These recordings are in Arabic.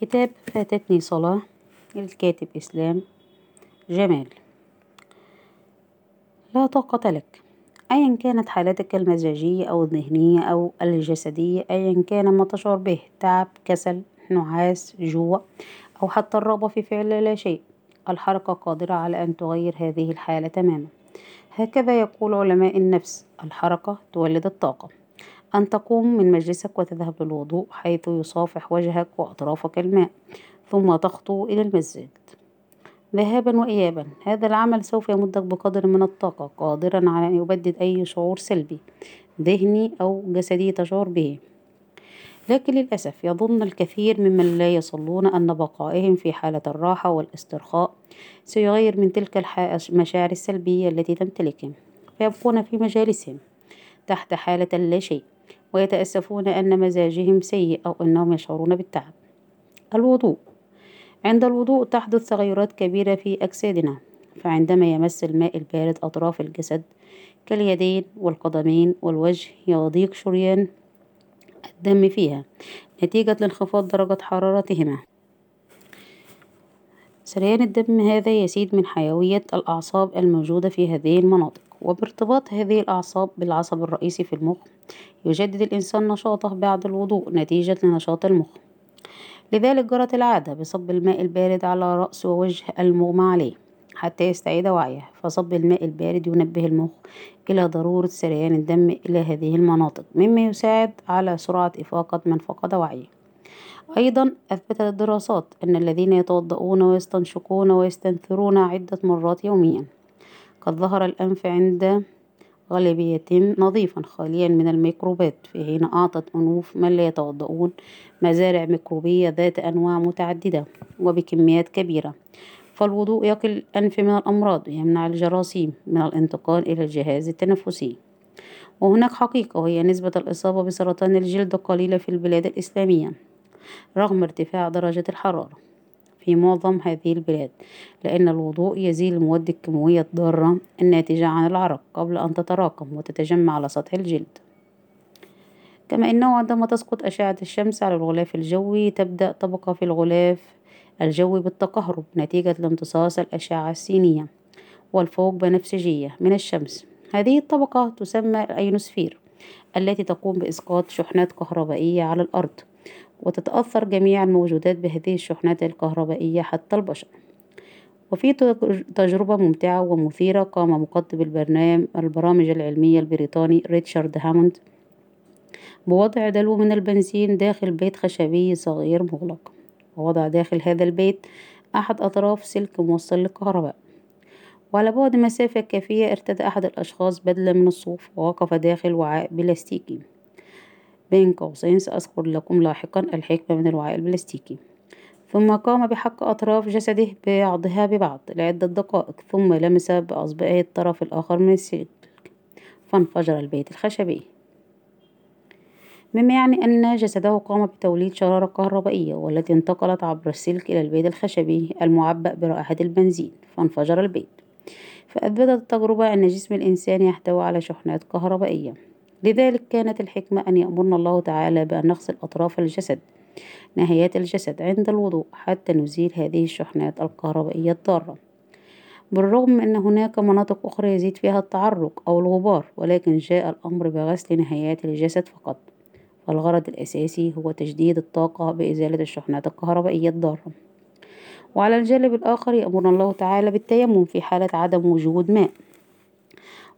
كتاب فاتتني صلاة للكاتب إسلام جمال. لا طاقة لك. أيا كانت حالتك المزاجية أو الذهنية أو الجسدية أيا كان ما تشعر به تعب كسل نعاس جوع أو حتى الرغبة في فعل لا شيء. الحركة قادرة على أن تغير هذه الحالة تماما. هكذا يقول علماء النفس الحركة تولد الطاقة. أن تقوم من مجلسك وتذهب للوضوء حيث يصافح وجهك وأطرافك الماء ثم تخطو إلى المسجد. ذهابا وإيابا هذا العمل سوف يمدك بقدر من الطاقة قادرا على أن يبدد أي شعور سلبي ذهني أو جسدي تشعر به. لكن للأسف يظن الكثير ممن لا يصلون أن بقائهم في حالة الراحة والاسترخاء سيغير من تلك المشاعر السلبية التي تمتلكهم فيبقون في مجالسهم تحت حالة لا شيء. ويتأسفون أن مزاجهم سيء أو أنهم يشعرون بالتعب. الوضوء. عند الوضوء تحدث تغيرات كبيرة في أجسادنا فعندما يمس الماء البارد أطراف الجسد كاليدين والقدمين والوجه يضيق شريان الدم فيها نتيجة لانخفاض درجة حرارتهما. سريان الدم هذا يزيد من حيوية الأعصاب الموجودة في هذه المناطق. وبارتباط هذه الأعصاب بالعصب الرئيسي في المخ يجدد الإنسان نشاطه بعد الوضوء نتيجة لنشاط المخ. لذلك جرت العادة بصب الماء البارد على رأس ووجه المغمى عليه حتى يستعيد وعيه فصب الماء البارد ينبه المخ إلى ضرورة سريان الدم إلى هذه المناطق مما يساعد على سرعة إفاقة من فقد وعيه. أيضا أثبتت الدراسات أن الذين يتوضؤون ويستنشقون ويستنثرون عدة مرات يوميا. قد ظهر الأنف عند غالبيتهم نظيفا خاليا من الميكروبات. في حين أعطت أنوف من لا يتوضؤون مزارع ميكروبية ذات أنواع متعددة وبكميات كبيرة. فالوضوء يقي الأنف من الأمراض ويمنع الجراثيم من الانتقال إلى الجهاز التنفسي. وهناك حقيقة وهي نسبة الإصابة بسرطان الجلد قليلة في البلاد الإسلامية رغم ارتفاع درجة الحرارة. في معظم هذه البلاد لأن الوضوء يزيل المواد الكيماوية الضارة الناتجة عن العرق قبل أن تتراكم وتتجمع على سطح الجلد. كما أنه عندما تسقط أشعة الشمس على الغلاف الجوي تبدأ طبقة في الغلاف الجوي بالتكهرب نتيجة لامتصاص الأشعة السينية والفوق بنفسجية من الشمس. هذه الطبقة تسمى الأيونوسفير التي تقوم بإسقاط شحنات كهربائية على الأرض. وتتأثر جميع الموجودات بهذه الشحنات الكهربائية حتى البشر. وفي تجربة ممتعة ومثيرة قام مقدم البرنامج البرامج العلمية البريطاني ريتشارد هاموند بوضع دلو من البنزين داخل بيت خشبي صغير مغلق. ووضع داخل هذا البيت أحد أطراف سلك موصل للكهرباء. وعلى بعد مسافة كافية ارتدى أحد الأشخاص بدلة من الصوف ووقف داخل وعاء بلاستيكي. بين قوسين سأذكر لكم لاحقا الحكمة من الوعاء البلاستيكي. ثم قام بحك أطراف جسده بعضها ببعض لعدة دقائق ثم لمس بأصبعه الطرف الآخر من السلك فانفجر البيت الخشبي. مما يعني أن جسده قام بتوليد شرارة كهربائية والتي انتقلت عبر السلك إلى البيت الخشبي المعبأ برائحة البنزين فانفجر البيت. فأثبتت التجربة أن جسم الإنسان يحتوي على شحنات كهربائية. لذلك كانت الحكمة أن يأمرنا الله تعالى بأن نغسل أطراف الجسد نهايات الجسد عند الوضوء حتى نزيل هذه الشحنات الكهربائية الضارة. بالرغم من أن هناك مناطق أخرى يزيد فيها التعرق أو الغبار ولكن جاء الأمر بغسل نهايات الجسد فقط. فالغرض الأساسي هو تجديد الطاقة بإزالة الشحنات الكهربائية الضارة. وعلى الجانب الآخر يأمرنا الله تعالى بالتيمم في حالة عدم وجود ماء.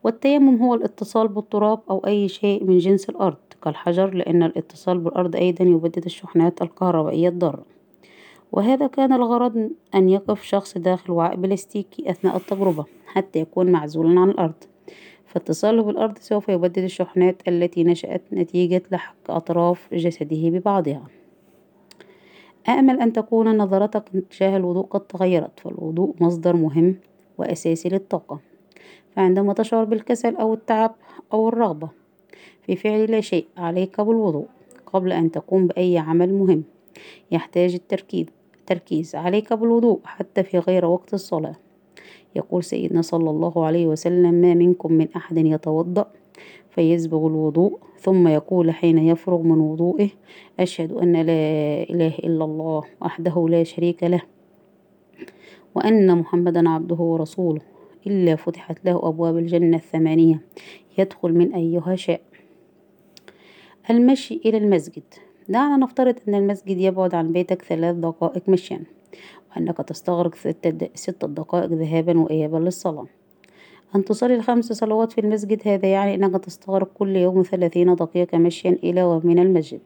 والتيمم هو الاتصال بالتراب أو أي شيء من جنس الأرض كالحجر لأن الاتصال بالأرض أيضا يبدد الشحنات الكهربائية الضارة. وهذا كان الغرض أن يقف شخص داخل وعاء بلاستيكي أثناء التجربة حتى يكون معزولا عن الأرض. فاتصاله بالأرض سوف يبدد الشحنات التي نشأت نتيجة لحق أطراف جسده ببعضها. أأمل أن تكون نظرتك تجاه الوضوء قد تغيرت فالوضوء مصدر مهم وأساسي للطاقة. فعندما تشعر بالكسل أو التعب أو الرغبة في فعل لا شيء عليك بالوضوء قبل أن تقوم بأي عمل مهم يحتاج التركيز. تركيز عليك بالوضوء حتى في غير وقت الصلاة. يقول سيدنا صلى الله عليه وسلم ما منكم من أحد يتوضأ فيسبغ الوضوء ثم يقول حين يفرغ من وضوئه أشهد أن لا إله إلا الله وحده لا شريك له وأن محمدا عبده ورسوله. إلا فتحت له أبواب الجنة الثمانية. يدخل من أيها شاء. المشي إلى المسجد. دعنا نفترض أن المسجد يبعد عن بيتك ثلاث دقائق مشيا وأنك تستغرق ستة دقائق ذهابا وإيابا للصلاة. أن تصلي الخمس صلوات في المسجد هذا يعني أنك تستغرق كل يوم ثلاثين دقيقة مشيا إلى ومن المسجد.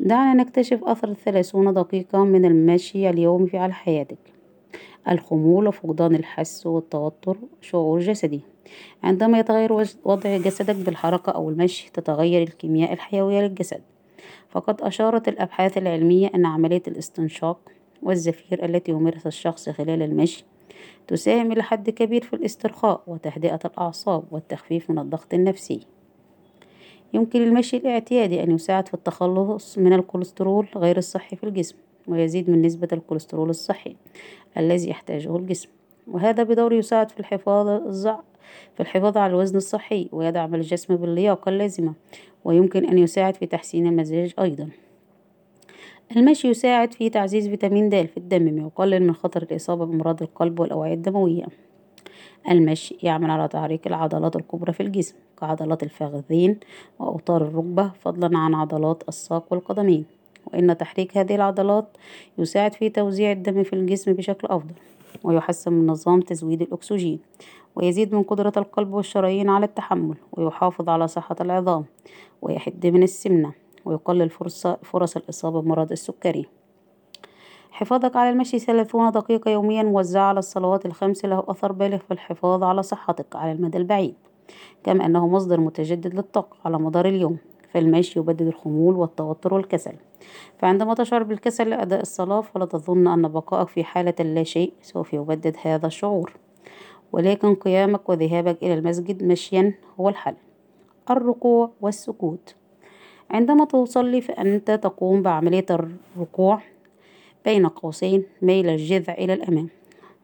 دعنا نكتشف أثر الثلاثون دقيقة من المشي اليومي على حياتك. الخمول وفقدان الحس والتوتر شعور جسدي. عندما يتغير وضع جسدك بالحركة أو المشي تتغير الكيمياء الحيوية للجسد. فقد أشارت الأبحاث العلمية أن عملية الاستنشاق والزفير التي يمارسها الشخص خلال المشي تساهم إلى حد كبير في الاسترخاء وتهدئة الأعصاب والتخفيف من الضغط النفسي. يمكن المشي الاعتيادي أن يساعد في التخلص من الكوليسترول غير الصحي في الجسم. ويزيد من نسبة الكوليسترول الصحي الذي يحتاجه الجسم. وهذا بدوره يساعد في الحفاظ في الحفاظ على الوزن الصحي ويدعم الجسم باللياقة اللازمة ويمكن أن يساعد في تحسين المزاج أيضا. المشي يساعد في تعزيز فيتامين د في الدم ويقلل من خطر الإصابة بأمراض القلب والأوعية الدموية. المشي يعمل على تحريك العضلات الكبرى في الجسم كعضلات الفخذين وأوتار الركبة فضلا عن عضلات الساق والقدمين. وإن تحريك هذه العضلات يساعد في توزيع الدم في الجسم بشكل أفضل ويحسن من نظام تزويد الأكسجين ويزيد من قدرة القلب والشرايين على التحمل ويحافظ على صحة العظام ويحد من السمنة ويقلل فرصة فرص الإصابة بمرض السكري. حفاظك على المشي ثلاثون دقيقة يوميا موزعة على الصلوات الخمس له أثر بالغ في الحفاظ على صحتك على المدى البعيد. كما أنه مصدر متجدد للطاقة على مدار اليوم فالمشي يبدد الخمول والتوتر والكسل. فعندما تشعر بالكسل لأداء الصلاة فلا تظن أن بقائك في حالة لا شيء سوف يبدد هذا الشعور. ولكن قيامك وذهابك إلى المسجد مشيا هو الحل. الركوع والسكوت. عندما تصلي فأنت تقوم بعملية الركوع بين قوسين ميل الجذع إلى الأمام.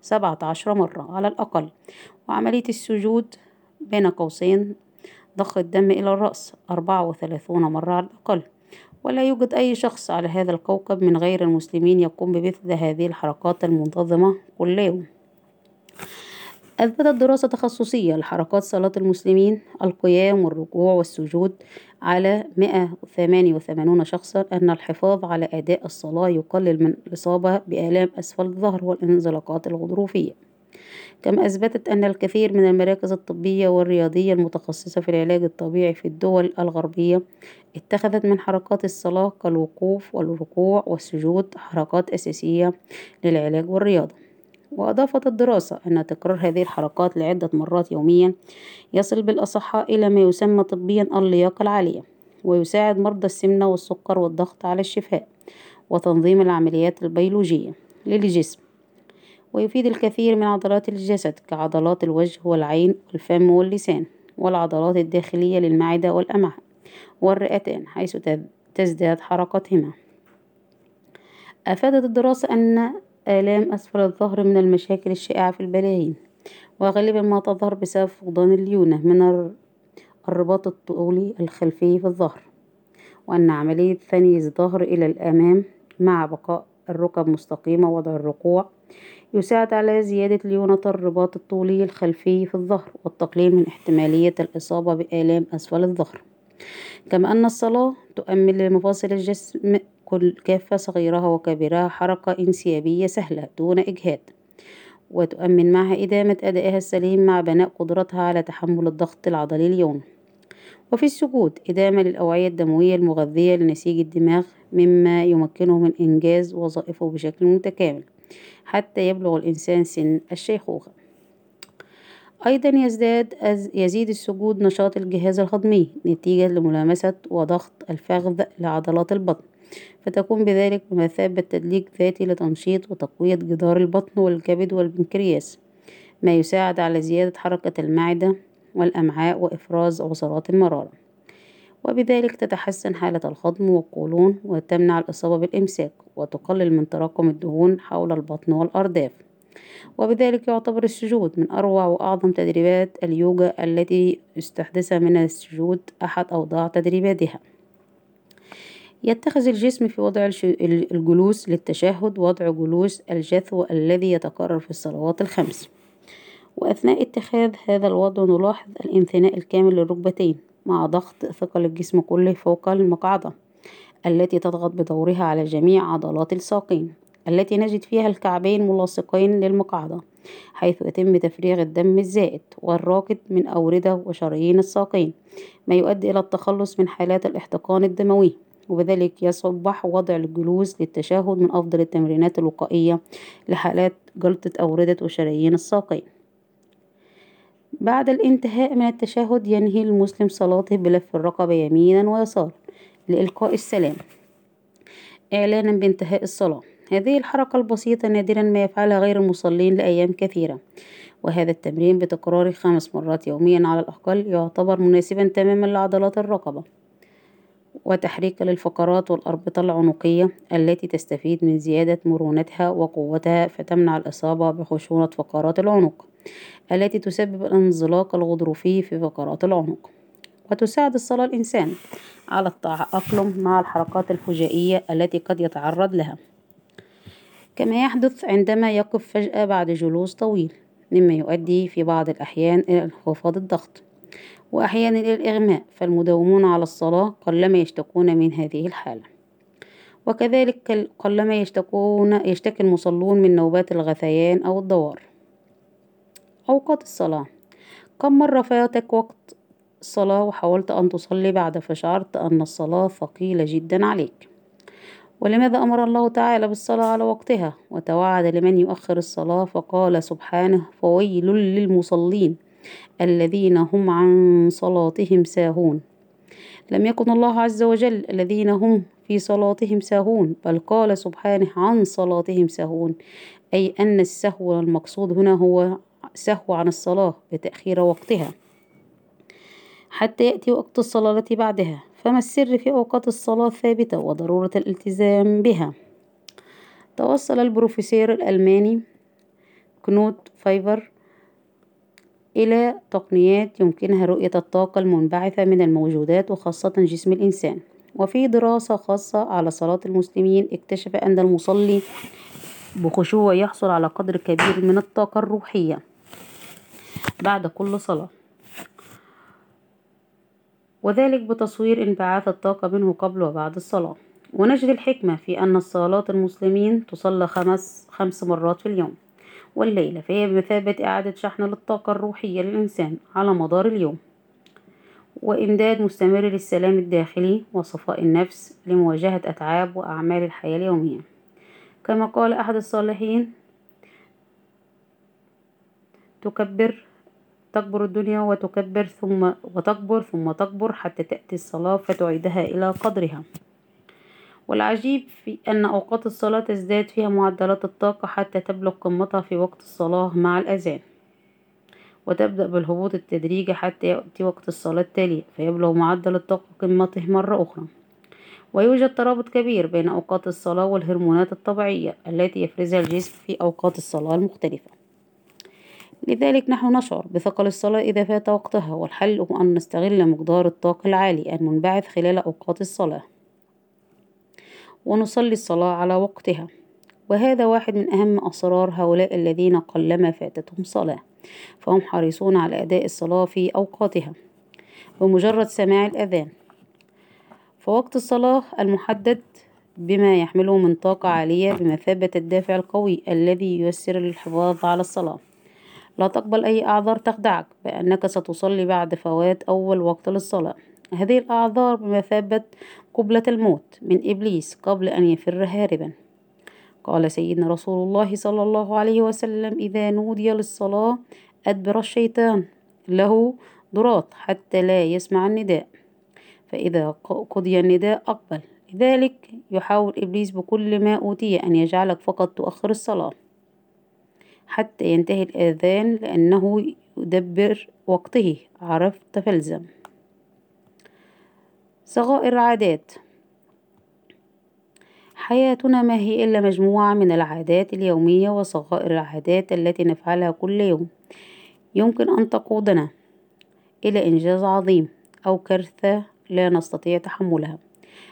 سبعة عشر مرة على الأقل. وعملية السجود بين قوسين ضخ الدم إلى الرأس. أربعة وثلاثون مرة على الأقل. ولا يوجد أي شخص على هذا الكوكب من غير المسلمين يقوم بمثل هذه الحركات المنتظمة كل يوم. أثبتت دراسة تخصصية لحركات صلاة المسلمين القيام والركوع والسجود على مئة وثمانية وثمانون شخصا أن الحفاظ على أداء الصلاة يقلل من الإصابة بآلام أسفل الظهر والانزلاقات الغضروفية. كما أثبتت أن الكثير من المراكز الطبية والرياضية المتخصصة في العلاج الطبيعي في الدول الغربية اتخذت من حركات الصلاة كالوقوف والركوع والسجود حركات أساسية للعلاج والرياضة وأضافت الدراسة أن تكرار هذه الحركات لعدة مرات يوميا يصل بالأصحاء إلى ما يسمى طبيا اللياقة العالية ويساعد مرضى السمنة والسكر والضغط على الشفاء وتنظيم العمليات البيولوجية للجسم. ويفيد الكثير من عضلات الجسد كعضلات الوجه والعين والفم واللسان والعضلات الداخلية للمعدة والأمعاء والرئتان حيث تزداد حركتهما. أفادت الدراسة أن آلام أسفل الظهر من المشاكل الشائعة في البالغين وغالبا ما تظهر بسبب فقدان الليونة من الرباط الطولي الخلفي في الظهر وأن عملية ثني الظهر إلى الأمام مع بقاء الركب مستقيمة ووضع الركوع يساعد على زيادة ليونة الرباط الطولي الخلفي في الظهر والتقليل من احتمالية الإصابة بآلام أسفل الظهر. كما أن الصلاة تؤمن لمفاصل الجسم كل كافة صغيرها وكبيرها حركة انسيابية سهلة دون إجهاد وتؤمن معها إدامة أدائها السليم مع بناء قدرتها على تحمل الضغط العضلي اليومي وفي السجود إدامة للأوعية الدموية المغذية لنسيج الدماغ مما يمكنه من إنجاز وظائفه بشكل متكامل. حتى يبلغ الإنسان سن الشيخوخة. أيضا يزداد يزيد السجود نشاط الجهاز الهضمي نتيجة لملامسة وضغط الفخذ لعضلات البطن فتكون بذلك بمثابة تدليك ذاتي لتنشيط وتقوية جدار البطن والكبد والبنكرياس ما يساعد على زيادة حركة المعدة والأمعاء وإفراز عصارات المرارة. وبذلك تتحسن حالة الهضم والقولون وتمنع الإصابة بالإمساك وتقلل من تراكم الدهون حول البطن والأرداف. وبذلك يعتبر السجود من أروع وأعظم تدريبات اليوجا التي استحدث من السجود أحد أوضاع تدريباتها. يتخذ الجسم في وضع الجلوس للتشهد وضع جلوس الجثو الذي يتكرر في الصلوات الخمس. وأثناء اتخاذ هذا الوضع نلاحظ الانثناء الكامل للركبتين. مع ضغط ثقل الجسم كله فوق المقعدة التي تضغط بدورها على جميع عضلات الساقين التي نجد فيها الكعبين ملاصقين للمقعدة حيث يتم تفريغ الدم الزائد والراكد من أوردة وشرايين الساقين ما يؤدي إلى التخلص من حالات الاحتقان الدموي وبذلك يصبح وضع الجلوس للتشهد من أفضل التمرينات الوقائية لحالات جلطة أوردة وشرايين الساقين. بعد الانتهاء من التشهد ينهي المسلم صلاته بلف الرقبة يمينا ويسارا لإلقاء السلام. إعلانا بانتهاء الصلاة. هذه الحركة البسيطة نادرا ما يفعلها غير المصلين لأيام كثيرة وهذا التمرين بتكراره خمس مرات يوميا على الأقل يعتبر مناسبا تماما لعضلات الرقبة. وتحريك للفقرات والأربطة العنقية التي تستفيد من زيادة مرونتها وقوتها فتمنع الإصابة بخشونة فقرات العنق التي تسبب الانزلاق الغضروفي في فقرات العنق. وتساعد الصلاة الإنسان على التأقلم مع الحركات الفجائية التي قد يتعرض لها. كما يحدث عندما يقف فجأة بعد جلوس طويل مما يؤدي في بعض الأحيان إلى انخفاض الضغط. وأحيانا إلى الإغماء فالمداومون على الصلاة قلما يشتكون من هذه الحالة. وكذلك قلما يشتكون يشتكي المصلون من نوبات الغثيان أو الدوار. أوقات الصلاة. كم مرة فاتك وقت الصلاة وحاولت أن تصلي بعد فشعرت أن الصلاة ثقيلة جدا عليك؟ ولماذا أمر الله تعالى بالصلاة على وقتها؟ وتوعد لمن يؤخر الصلاة فقال سبحانه فويل للمصلين. الذين هم عن صلاتهم ساهون. لم يكن الله عز وجل الذين هم في صلاتهم ساهون بل قال سبحانه عن صلاتهم ساهون أي أن السهو المقصود هنا هو سهو عن الصلاة بتأخير وقتها حتى يأتي وقت الصلاة التي بعدها. فما السر في أوقات الصلاة الثابتة وضرورة الالتزام بها؟ توصل البروفيسور الألماني كنوت فايفر إلى تقنيات يمكنها رؤية الطاقة المنبعثة من الموجودات وخاصة جسم الإنسان. وفي دراسة خاصة على صلاة المسلمين اكتشف أن المصلي بخشوع يحصل على قدر كبير من الطاقة الروحية بعد كل صلاة. وذلك بتصوير انبعاث الطاقة منه قبل وبعد الصلاة. ونجد الحكمة في أن الصلاة المسلمين تصلى خمس خمس مرات في اليوم. والليلة فهي بمثابة إعادة شحن للطاقة الروحية للإنسان على مدار اليوم. وإمداد مستمر للسلام الداخلي وصفاء النفس لمواجهة أتعاب وأعمال الحياة اليومية. كما قال أحد الصالحين تكبر تكبر الدنيا وتكبر ثم وتكبر ثم تكبر حتى تأتي الصلاة فتعيدها إلى قدرها. والعجيب في أن أوقات الصلاة تزداد فيها معدلات الطاقة حتى تبلغ قمتها في وقت الصلاة مع الأذان وتبدأ بالهبوط التدريجي حتى يأتي وقت الصلاة التالية فيبلغ معدل الطاقة قمته مرة أخرى. ويوجد ترابط كبير بين أوقات الصلاة والهرمونات الطبيعية التي يفرزها الجسم في أوقات الصلاة المختلفة. لذلك نحن نشعر بثقل الصلاة إذا فات وقتها والحل هو أن نستغل مقدار الطاقة العالي المنبعث خلال أوقات الصلاة. ونصلي الصلاة على وقتها. وهذا واحد من أهم أسرار هؤلاء الذين قلما فاتتهم صلاة فهم حريصون على أداء الصلاة في أوقاتها. بمجرد سماع الأذان. فوقت الصلاة المحدد بما يحمله من طاقة عالية بمثابة الدافع القوي الذي ييسر الحفاظ على الصلاة. لا تقبل أي أعذار تخدعك بأنك ستصلي بعد فوات أول وقت للصلاة. هذه الأعذار بمثابة قبلة الموت من إبليس قبل أن يفر هاربا. قال سيدنا رسول الله صلى الله عليه وسلم إذا نودي للصلاة أدبر الشيطان له ضراط حتى لا يسمع النداء. فإذا قضي النداء أقبل. لذلك يحاول إبليس بكل ما أوتي أن يجعلك فقط تؤخر الصلاة. حتى ينتهي الآذان لأنه يدبر وقته عرفت فالزم. صغائر عادات حياتنا ما هي إلا مجموعة من العادات اليومية وصغائر العادات التي نفعلها كل يوم. يمكن أن تقودنا إلى إنجاز عظيم أو كارثة لا نستطيع تحملها.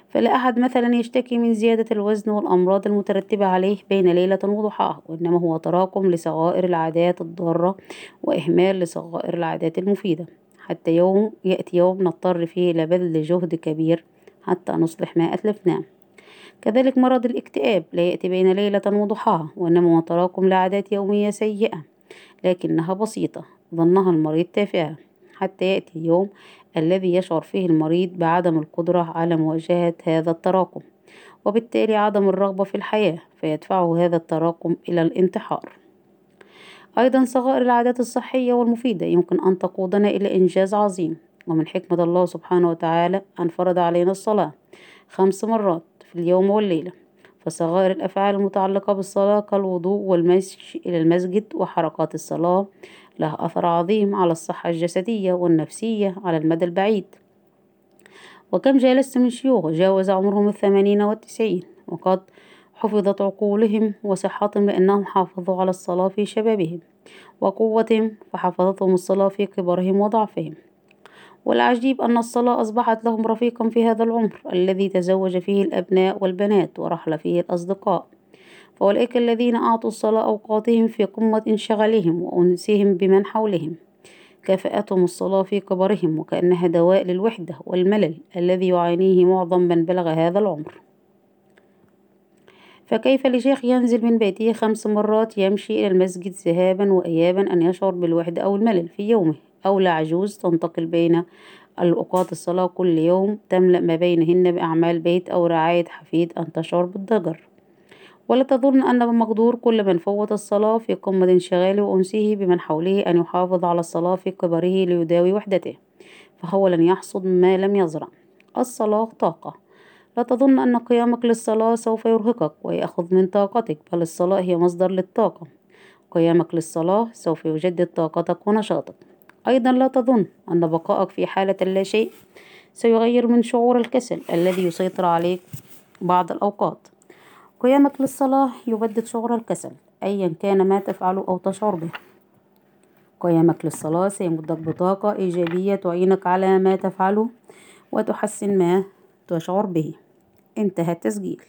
فلا أحد مثلا يشتكي من زيادة الوزن والأمراض المترتبة عليه بين ليلة وضحاها وإنما هو تراكم لصغائر العادات الضارة وإهمال لصغائر العادات المفيدة. حتى يوم يأتي يوم نضطر فيه إلى بذل جهد كبير حتى نصلح ما أتلفناه كذلك مرض الاكتئاب لا يأتي بين ليلة وضحاها وإنما هو تراكم لعادات يومية سيئة لكنها بسيطة ظنها المريض تافهة حتى يأتي اليوم الذي يشعر فيه المريض بعدم القدرة على مواجهة هذا التراكم وبالتالي عدم الرغبة في الحياة فيدفعه هذا التراكم إلى الانتحار. أيضا صغائر العادات الصحية والمفيدة يمكن أن تقودنا إلى إنجاز عظيم. ومن حكمة الله سبحانه وتعالى أن فرض علينا الصلاة خمس مرات في اليوم والليلة. فصغائر الأفعال المتعلقة بالصلاة كالوضوء والمشي إلى المسجد وحركات الصلاة لها أثر عظيم على الصحة الجسدية والنفسية على المدى البعيد. وكم جالست من شيوخ جاوز عمرهم الثمانين والتسعين. وقد حفظت عقولهم وصحتهم لأنهم حافظوا على الصلاة في شبابهم وقوتهم فحفظتهم الصلاة في كبرهم وضعفهم. والعجيب أن الصلاة أصبحت لهم رفيقا في هذا العمر الذي تزوج فيه الأبناء والبنات ورحل فيه الأصدقاء. فأولئك الذين أعطوا الصلاة أوقاتهم في قمة انشغالهم وأنسهم بمن حولهم. كافأتهم الصلاة في كبرهم وكأنها دواء للوحدة والملل الذي يعانيه معظم من بلغ هذا العمر. فكيف لشيخ ينزل من بيته خمس مرات يمشي إلى المسجد ذهابا وإيابا أن يشعر بالوحدة أو الملل في يومه؟ أو لعجوز تنتقل بين الأوقات الصلاة كل يوم تملأ ما بينهن بأعمال بيت أو رعاية حفيد أن تشعر بالضجر. ولا تظن أن بمقدور كل من فوت الصلاة في قمة انشغاله وأنسه بمن حوله أن يحافظ على الصلاة في كبره ليداوي وحدته. فهو لن يحصد ما لم يزرع. الصلاة طاقة. لا تظن أن قيامك للصلاة سوف يرهقك ويأخذ من طاقتك بل الصلاة هي مصدر للطاقة. قيامك للصلاة سوف يجدد طاقتك ونشاطك. أيضا لا تظن أن بقائك في حالة لا شيء سيغير من شعور الكسل الذي يسيطر عليك بعض الأوقات. قيامك للصلاة يبدد شعور الكسل أيا كان ما تفعله أو تشعر به. قيامك للصلاة سيمدك بطاقة إيجابية تعينك على ما تفعله وتحسن ما تشعر به. انتهى التسجيل